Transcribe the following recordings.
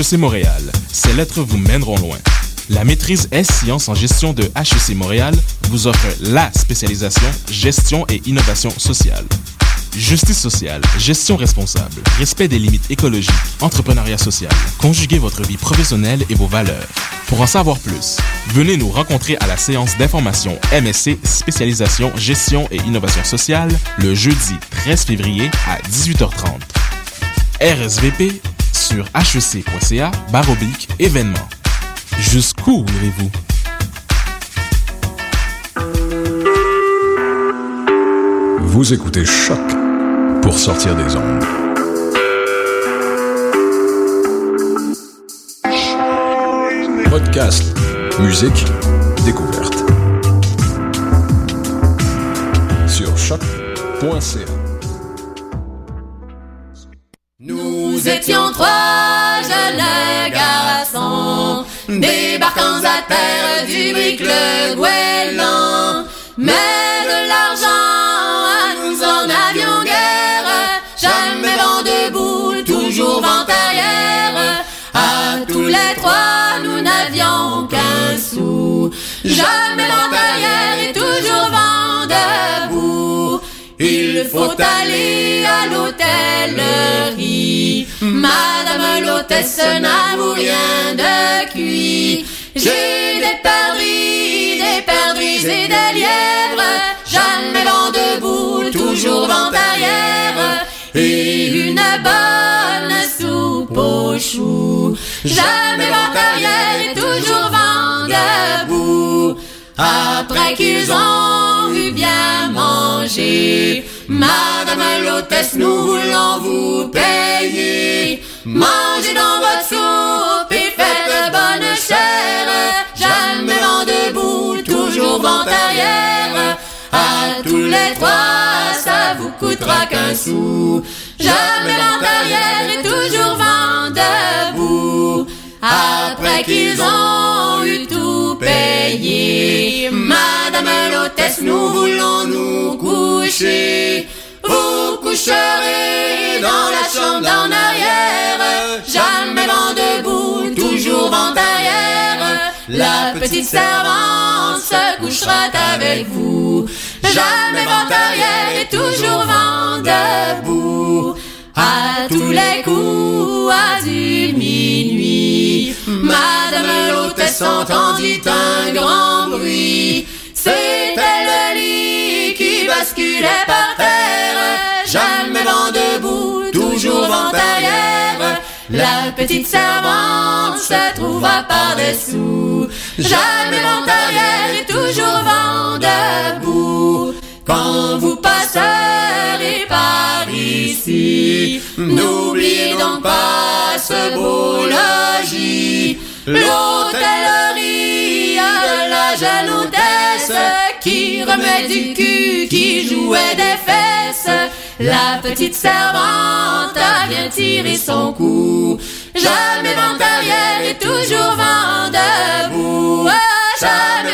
HEC Montréal, ces lettres vous mèneront loin. La maîtrise S-Sciences en gestion de HEC Montréal vous offre la spécialisation gestion et innovation sociale. Justice sociale, gestion responsable, respect des limites écologiques, entrepreneuriat social. Conjuguez votre vie professionnelle et vos valeurs. Pour en savoir plus, venez nous rencontrer à la séance d'information MSC spécialisation gestion et innovation sociale le jeudi 13 février à 18h30. RSVP sur hec.ca baroblique événement. Jusqu'où voulez-vous? Vous écoutez Choc pour sortir des ondes. Podcast, musique, découverte. Sur choc.ca. Nous étions trois jeunes garçons, débarquant à terre du brick le goéland. Mais de l'argent, nous en avions guère, jamais vent debout, toujours vent arrière. À tous les trois, nous n'avions qu'un sou, jamais vent arrière et toujours. Faut aller à l'hôtellerie. Madame l'hôtesse n'avoue rien de cuit. J'ai des perdrix, des perdrix et des lièvres. Jamais vent debout, toujours vent arrière. Et une bonne soupe aux choux. Jamais vent arrière toujours vent. Après qu'ils ont eu bien mangé, Madame l'hôtesse, nous voulons vous payer. Mangez dans votre soupe et faites bonne chère. Jamais vent debout, toujours vent arrière. À tous les trois, ça vous coûtera qu'un sou. Jamais vent arrière et toujours vent debout. Après qu'ils ont eu tout payé, Madame l'hôtesse, nous voulons nous coucher. Vous coucherez dans la chambre d'en arrière, jamais vent debout, toujours vent arrière. La petite servante se couchera avec vous, jamais vent arrière et toujours vent debout. À tous les coups, à du minuit, Madame l'hôtesse entendit un grand bruit. C'était le lit qui basculait par terre, jamais vent debout, toujours vent arrière. La petite servante se trouva par-dessous, jamais vent arrière et toujours vent debout. Quand vous passerez par ici, n'oubliez donc pas ce beau logis, l'hôtellerie de la jeune qui remet du cul, qui jouait des fesses. La petite servante a bien tiré son coup. Jamais vent arrière et toujours vent debout. Jamais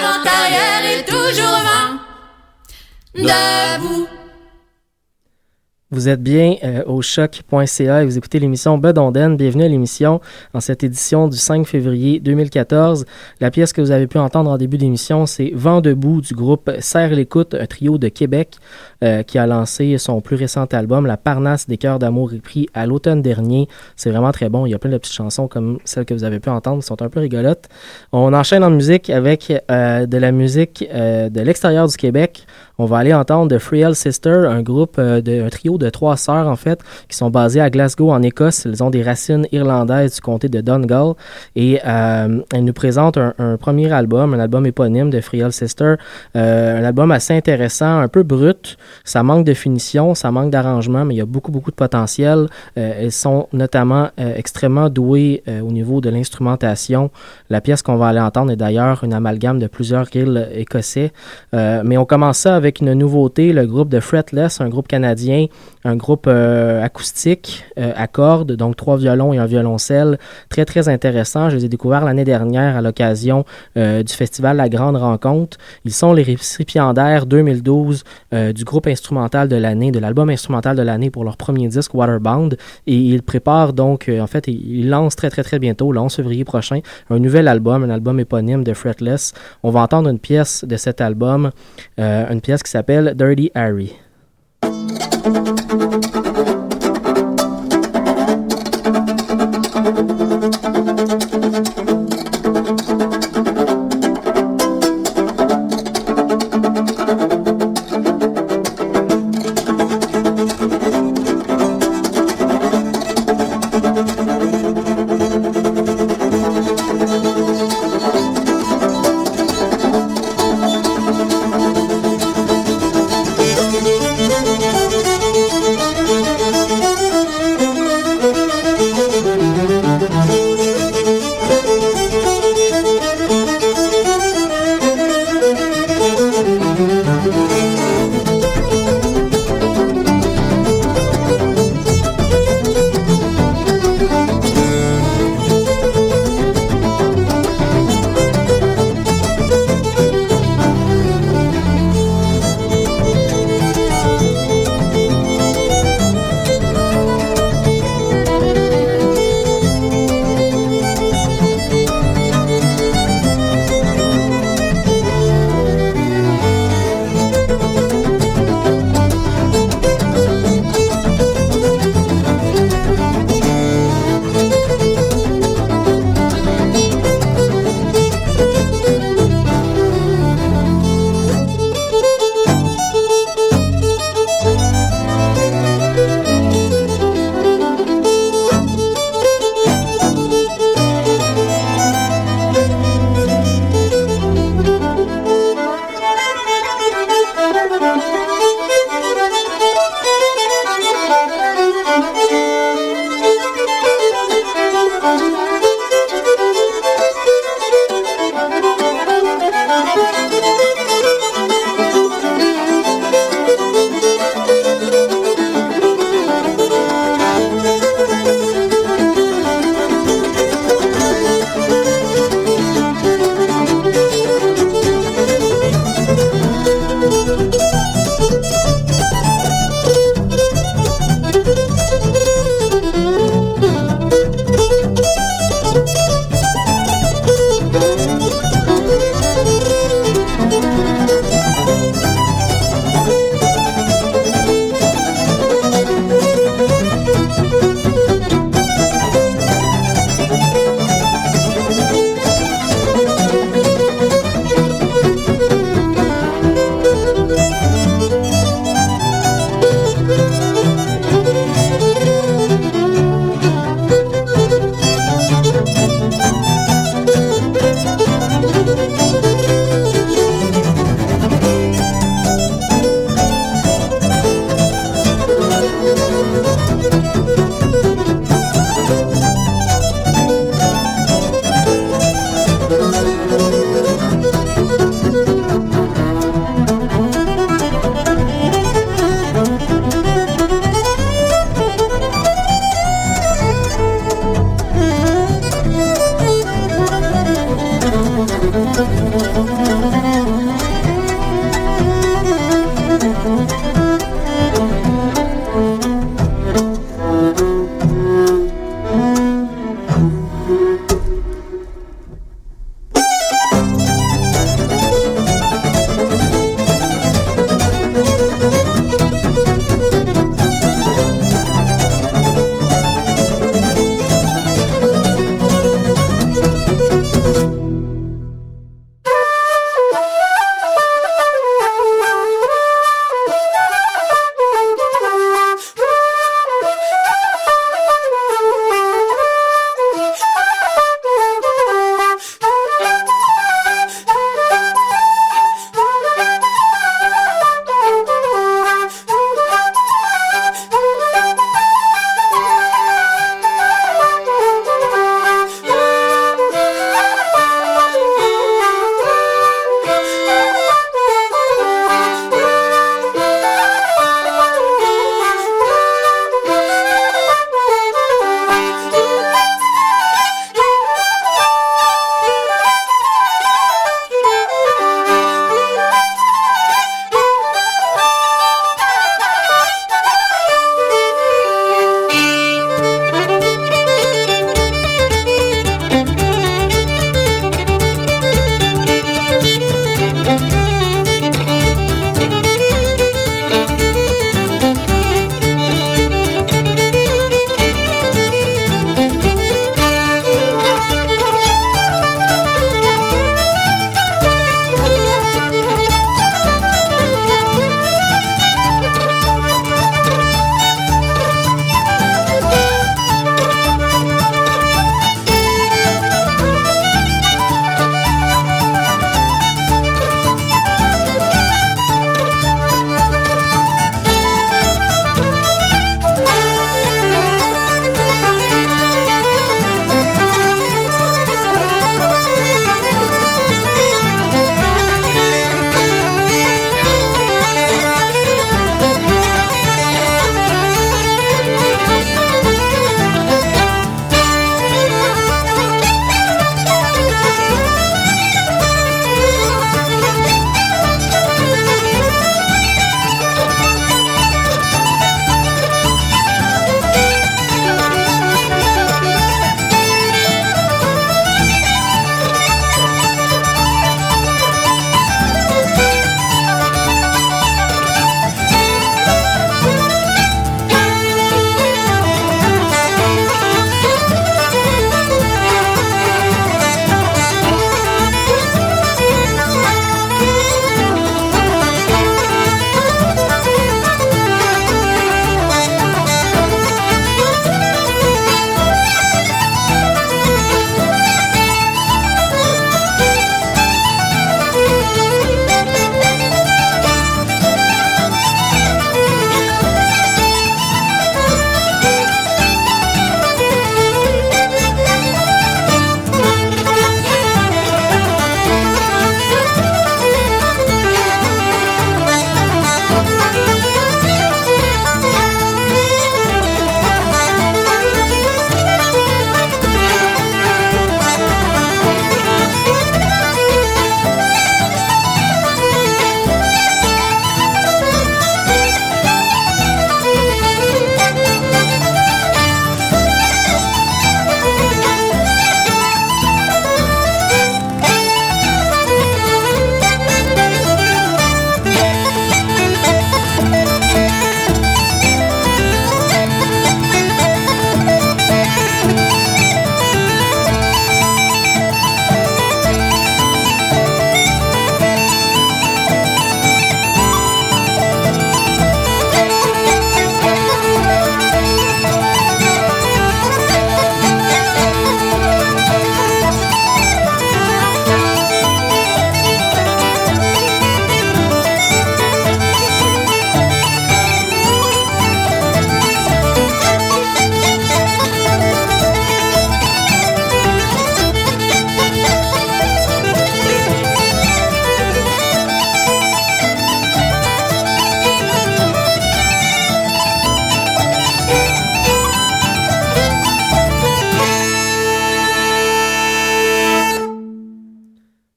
Vous êtes bien euh, au choc.ca et vous écoutez l'émission Bedonden. Bienvenue à l'émission en cette édition du 5 février 2014. La pièce que vous avez pu entendre en début d'émission, c'est Vent debout du groupe Serre l'écoute, un trio de Québec euh, qui a lancé son plus récent album, La Parnasse des cœurs d'amour repris à l'automne dernier. C'est vraiment très bon. Il y a plein de petites chansons comme celles que vous avez pu entendre qui sont un peu rigolotes. On enchaîne en musique avec euh, de la musique de l'extérieur du Québec. On va aller entendre The Frail Sister, un groupe, euh, un trio de trois sœurs en fait, qui sont basées à Glasgow en Écosse. Elles ont des racines irlandaises du comté de Donegal et euh, elles nous présentent un, premier album, un album éponyme de Frail Sister, euh, un album assez intéressant, un peu brut. Ça manque de finition, ça manque d'arrangement, mais il y a beaucoup beaucoup de potentiel. Elles sont notamment extrêmement douées au niveau de l'instrumentation. La pièce qu'on va aller entendre est d'ailleurs une amalgame de plusieurs reels écossais. Mais on commence ça avec une nouveauté, le groupe de Fretless, un groupe canadien, un groupe euh, acoustique euh, à cordes, donc trois violons et un violoncelle, très très intéressant. Je les ai découverts l'année dernière à l'occasion euh, du festival La Grande Rencontre. Ils sont les récipiendaires 2012 du groupe instrumental de l'année, de l'album instrumental de l'année pour leur premier disque Waterbound et ils préparent donc, en fait, ils lancent très très très bientôt, le 11 février prochain, un nouvel album, un album éponyme de Fretless. On va entendre une pièce de cet album, une pièce qui s'appelle Dirty Harry.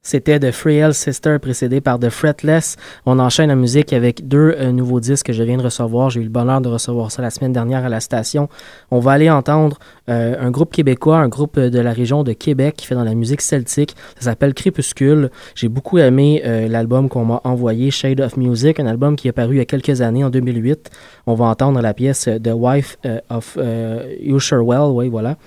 C'était The Frail Sister précédé par The Fretless. On enchaîne la musique avec deux euh, nouveaux disques que je viens de recevoir. J'ai eu le bonheur de recevoir ça la semaine dernière à la station. On va aller entendre euh, un groupe québécois, un groupe de la région de Québec qui fait dans la musique celtique. Ça s'appelle Crépuscule. J'ai beaucoup aimé euh, l'album qu'on m'a envoyé, Shade of Music, un album qui est paru il y a quelques années, en 2008. On va entendre la pièce The Wife of Usher Well, oui, voilà.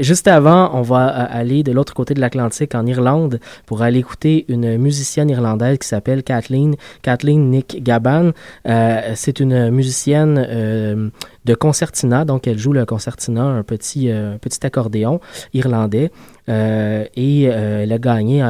juste avant, on va aller de l'autre côté de l'Atlantique, en Irlande, pour aller écouter une musicienne irlandaise qui s'appelle Kathleen, Kathleen Nick Gaban. Euh, c'est une musicienne euh, de concertina, donc elle joue le concertina, un petit, euh, petit accordéon irlandais. et elle a gagné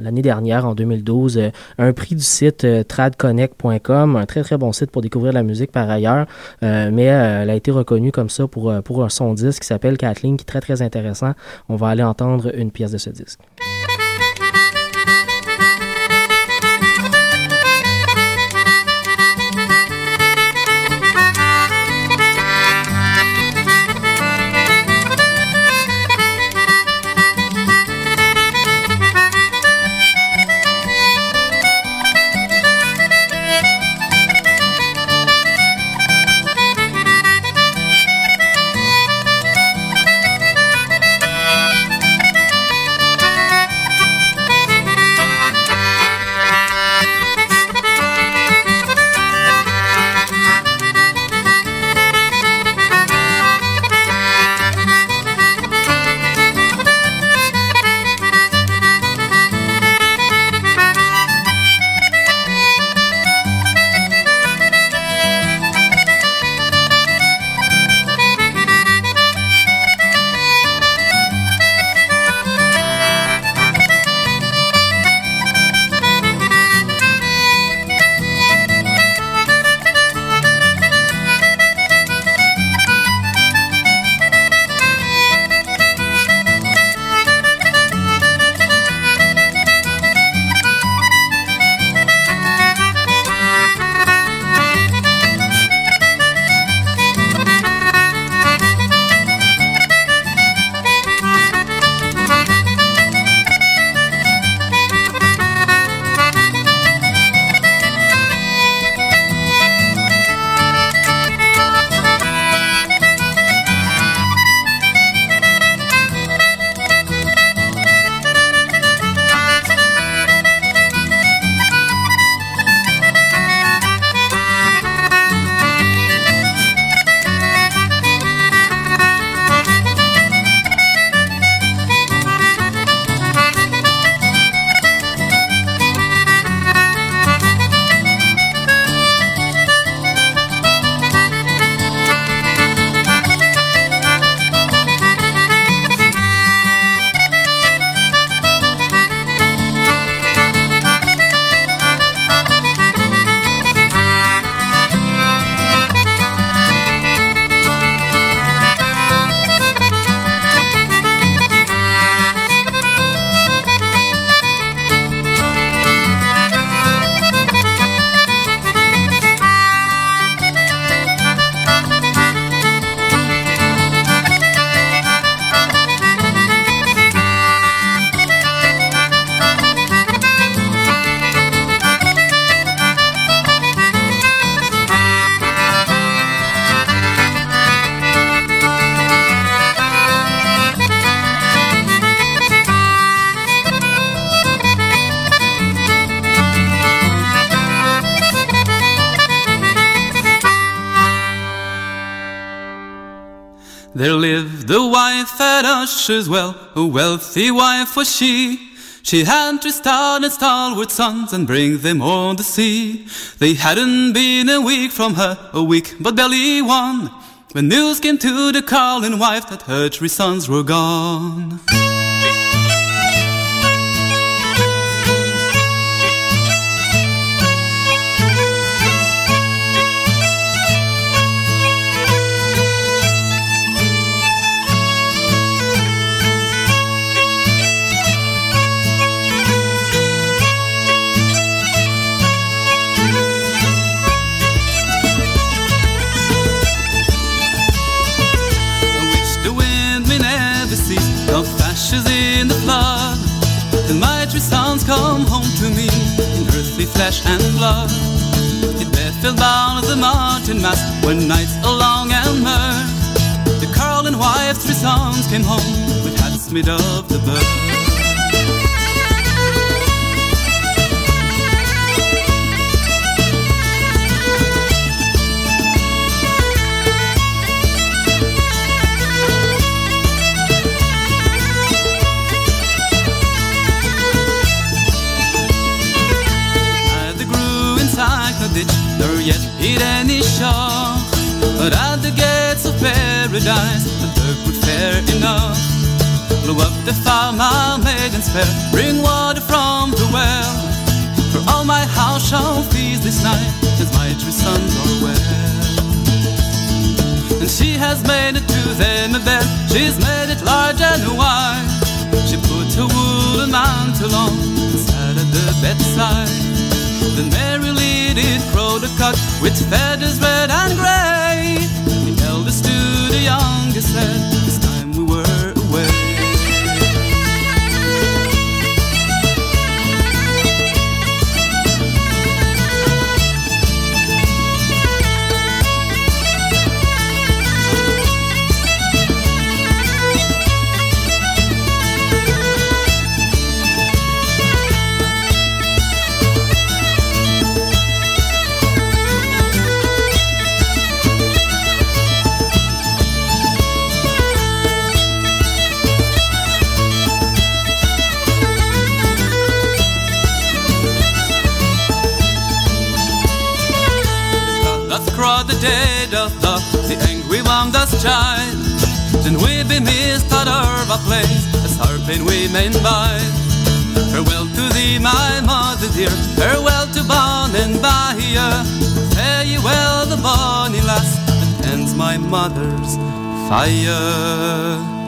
l'année dernière, en 2012, un prix du site tradconnect.com, un très très bon site pour découvrir la musique par ailleurs. mais elle a été reconnue comme ça pour, pour son disque qui s'appelle Kathleen, qui est très très intéressant. On va aller entendre une pièce de ce disque. As well, a wealthy wife was she. She had three stout and stalwart sons and bring them on the sea. They hadn't been a week from her, a week but barely one. When news came to the Carlin wife that her three sons were gone. Flesh and blood. It fell down the mountain mass when nights along and mirth. The Carl and wife, three sons came home with hats made of the bird. Yet hit any shore. But at the gates of paradise, the Turk would fare enough. Blow up the fire, my maidens fair, bring water from the well. For all my house shall feast this night, as my three sons are well. And she has made it to them a bed, she's made it large and wide. She put her woolen mantle on and sat at the bedside. Then merrily did crow the cock with feathers red and grey. The eldest to the youngest said, dead of the, the angry one does child. Then we be missed out of a place, as our pain we may bide. Farewell to thee, my mother dear, farewell to Bon and Bahia. Fare ye well, the bonny lass that tends my mother's fire.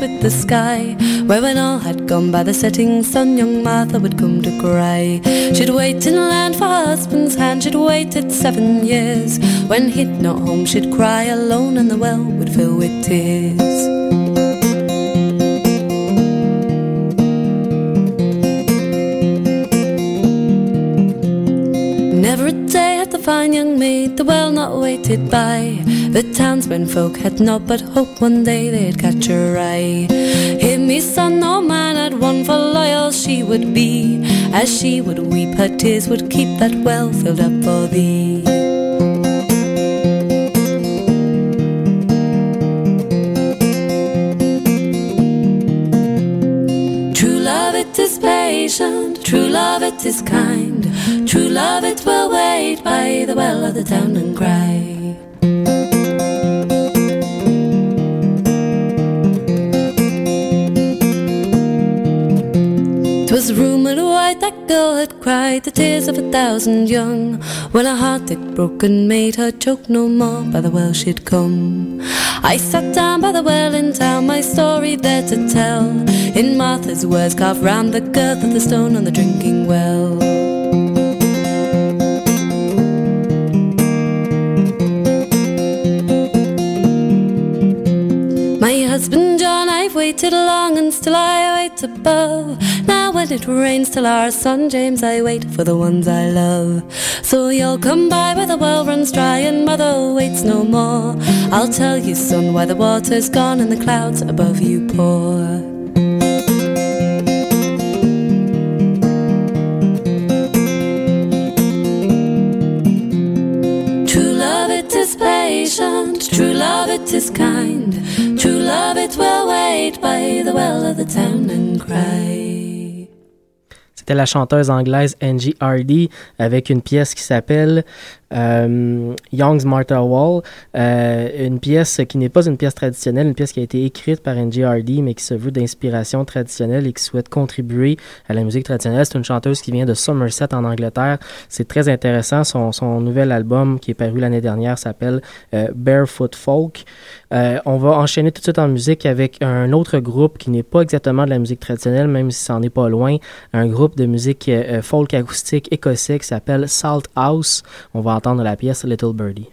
With the sky. Where when all had gone by the setting sun, young Martha would come to cry. She'd wait in the land for her husband's hand, she'd waited seven years. When he'd not home, she'd cry alone, and the well would fill with tears. Young maid the well not waited by. The townsmen folk had naught but hope one day they'd catch her eye. Hear me, son, no man had won for loyal she would be. As she would weep, her tears would keep that well filled up for thee. True love, it is patient. True love, it is kind. Love, it will wait by the well of the town and cry. 'Twas 'Twas rumored wide that girl had cried the tears of a thousand young. When her heart that broken made her choke no more, by the well she'd come. I sat down by the well in town, my story there to tell. In Martha's words, carved round the girth of the stone on the drinking well. Waited long and still I wait above. Now when it rains till our son James, I wait for the ones I love. So you'll come by where the well runs dry and mother waits no more. I'll tell you, son, why the water's gone and the clouds above you pour. True love it is patient, true love it is kind. C'était la chanteuse anglaise Angie Hardy avec une pièce qui s'appelle euh, Young's Martha Wall, euh, une pièce qui n'est pas une pièce traditionnelle, une pièce qui a été écrite par Angie Hardy, mais qui se veut d'inspiration traditionnelle et qui souhaite contribuer à la musique traditionnelle. C'est une chanteuse qui vient de Somerset en Angleterre. C'est très intéressant. Son, son nouvel album qui est paru l'année dernière s'appelle euh, Barefoot Folk. Euh, on va enchaîner tout de suite en musique avec un autre groupe qui n'est pas exactement de la musique traditionnelle, même si c'en est pas loin. Un groupe de musique euh, folk acoustique écossais qui s'appelle Salt House. On va entendre la pièce Little Birdie.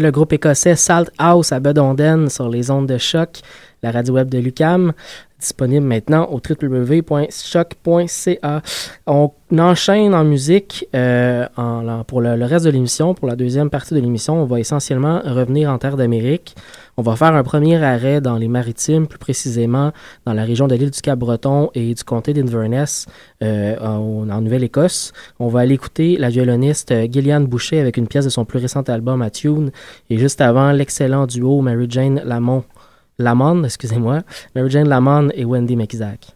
Le groupe écossais Salt House à Bedonden sur les ondes de choc, la radio web de Lucam, disponible maintenant au www.choc.ca. On enchaîne en musique euh, pour le, reste de l'émission. Pour la deuxième partie de l'émission, on va essentiellement revenir en terre d'Amérique. On va faire un premier arrêt dans les maritimes, plus précisément dans la région de l'île du Cap-Breton et du comté d'Inverness euh, en, Nouvelle-Écosse. On va aller écouter la violoniste Gillian Boucher avec une pièce de son plus récent album à Tune. Et juste avant, l'excellent duo Mary-Jane Lamont Lamond, excusez-moi, Mary Jane Lamond et Wendy McIsaac.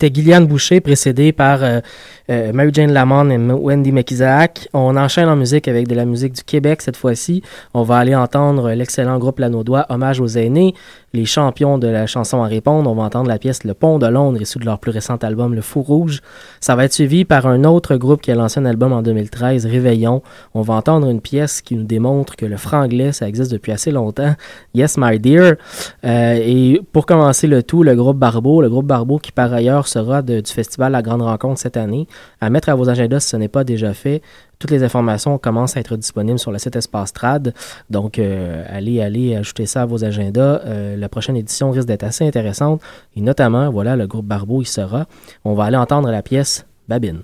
C'était Gillian Boucher, précédée par euh, Mary-Jane Lamont et Wendy McIsaac. On enchaîne en musique avec de la musique du Québec cette fois-ci. On va aller entendre l'excellent groupe Lanaudois, Hommage aux aînés, les champions de la chanson à répondre. On va entendre la pièce Le Pont de Londres, issue de leur plus récent album Le Fou Rouge. Ça va être suivi par un autre groupe qui a lancé un album en 2013, Réveillon. On va entendre une pièce qui nous démontre que le franglais, ça existe depuis assez longtemps. Yes, my dear. Euh, et pour commencer le tout, le groupe Barbeau, le groupe Barbeau qui par ailleurs sera du festival La Grande Rencontre cette année à mettre à vos agendas si ce n'est pas déjà fait. Toutes les informations commencent à être disponibles sur le site Espace Trad. Donc, euh, allez, allez ajouter ça à vos agendas. Euh, la prochaine édition risque d'être assez intéressante. Et notamment, voilà, le groupe Barbeau y sera. On va aller entendre la pièce Babine.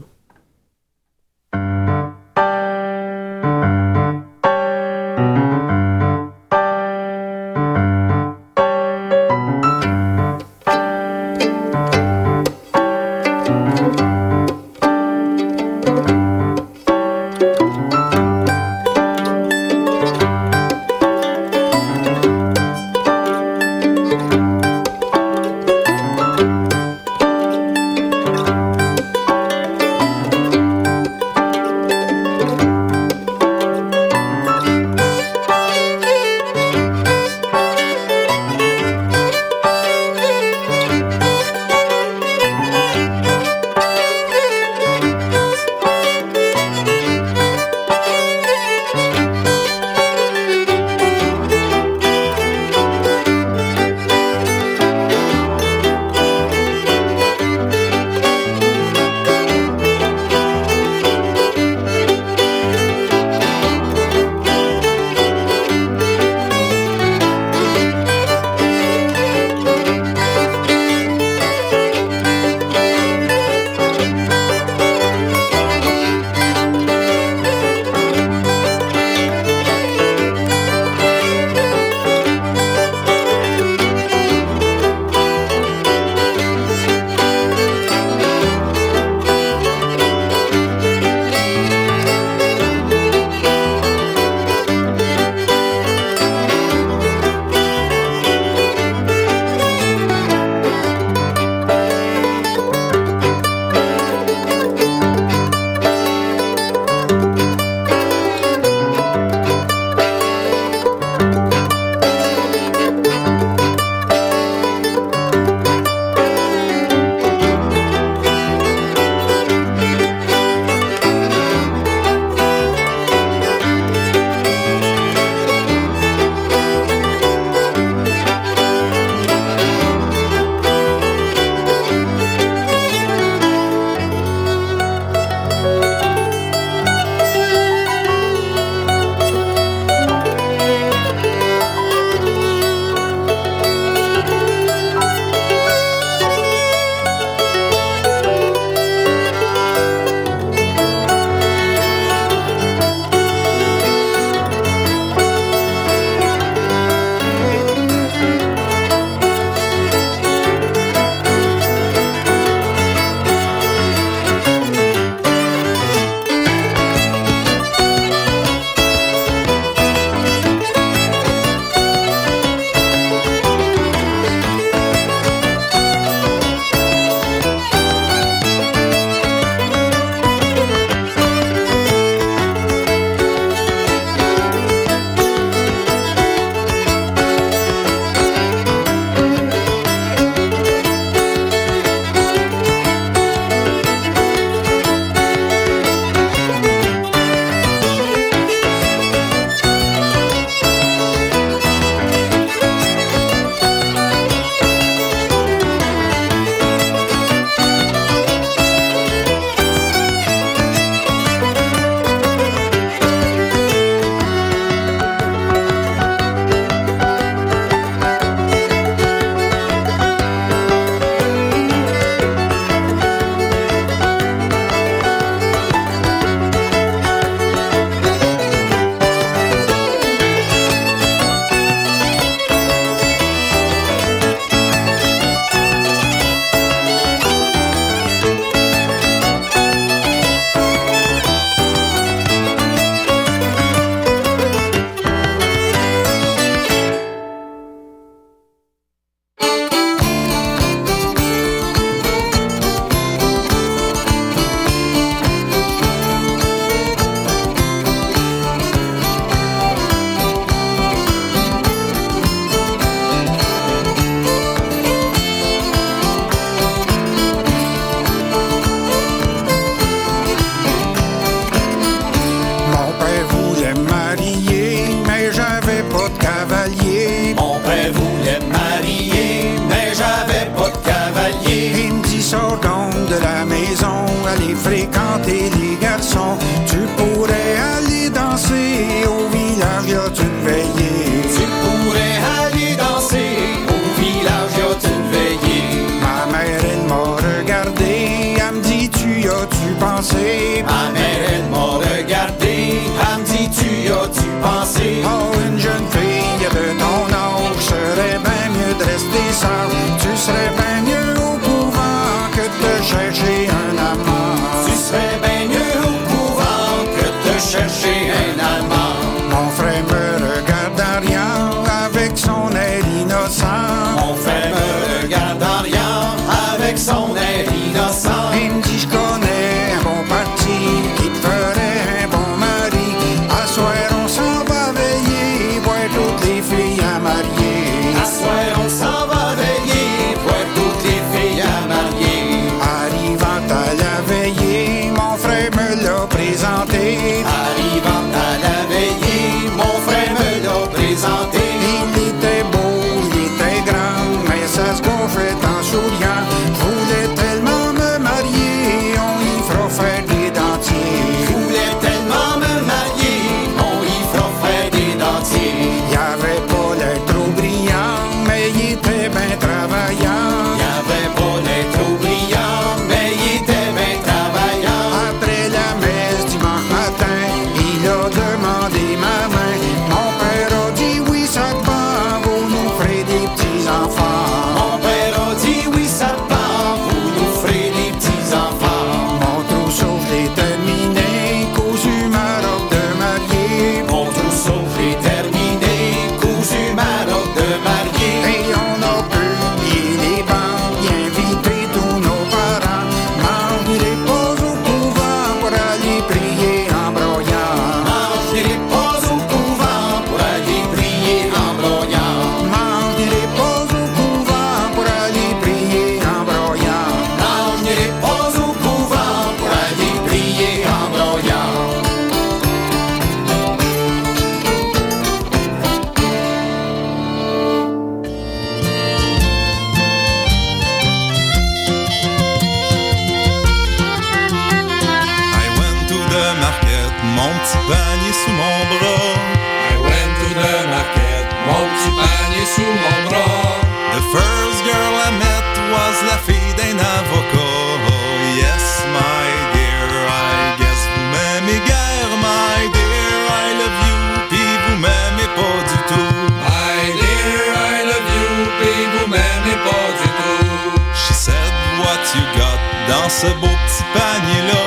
dans ce beau petit panier-là.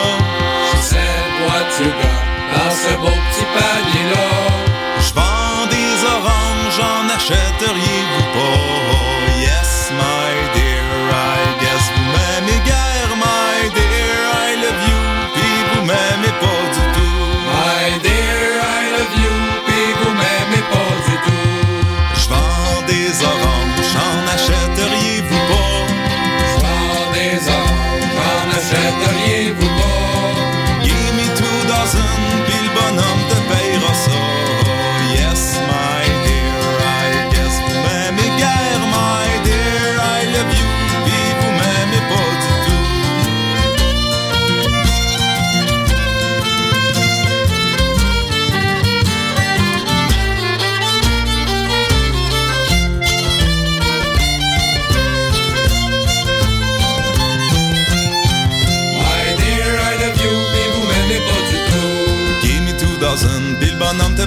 She said, what you dans ce beau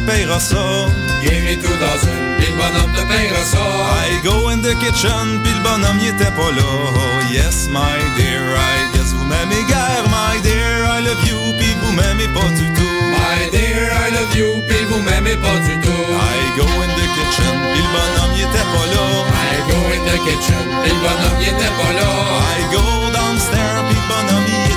payera ça. Bienvenue tout dans une, pis le bonhomme te payera ça. I go in the kitchen, pis le bonhomme y était pas là. Oh, yes, my dear, I guess vous m'aimez guère, my dear, I love you, pis vous m'aimez pas du tout. My dear, I love you, pis vous m'aimez pas du tout. I go in the kitchen, pis le bonhomme y était pas là. I go in the kitchen, pis le bonhomme y était pas là. I go downstairs, pis le bonhomme y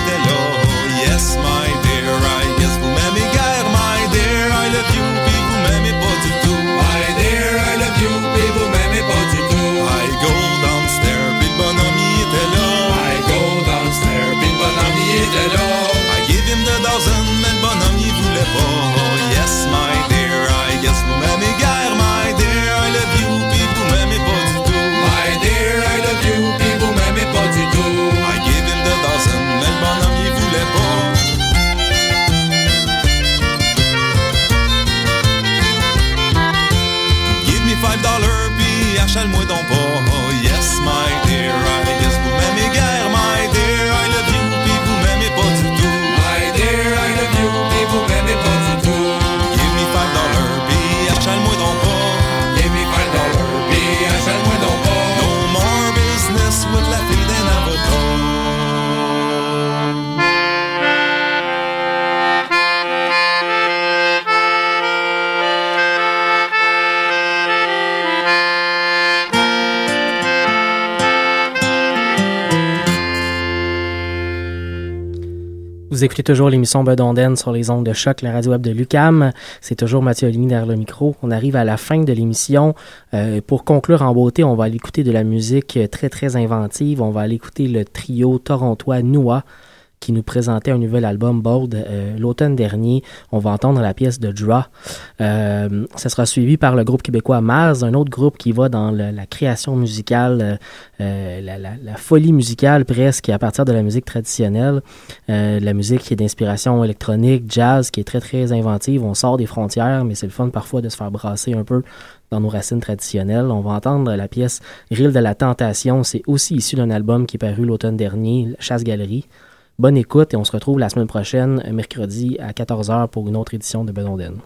Écoutez toujours l'émission Bedonden sur les ondes de choc, la radio web de Lucam. C'est toujours Mathieu Oligny derrière le micro. On arrive à la fin de l'émission. Euh, pour conclure en beauté, on va aller écouter de la musique très très inventive. On va aller écouter le trio torontois Noua qui nous présentait un nouvel album Bold euh, l'automne dernier. On va entendre la pièce de Draw. Euh, ça sera suivi par le groupe québécois Mars, un autre groupe qui va dans la création musicale, euh, euh, la, la- folie musicale presque à partir de la musique traditionnelle. La musique qui est d'inspiration électronique, jazz, qui est très très inventive. On sort des frontières, mais c'est le fun parfois de se faire brasser un peu dans nos racines traditionnelles. On va entendre la pièce Rille de la Tentation. C'est aussi issu d'un album qui est paru l'automne dernier, Chasse-Galerie. Bonne écoute et on se retrouve la semaine prochaine, mercredi à 14h pour une autre édition de Bedonden.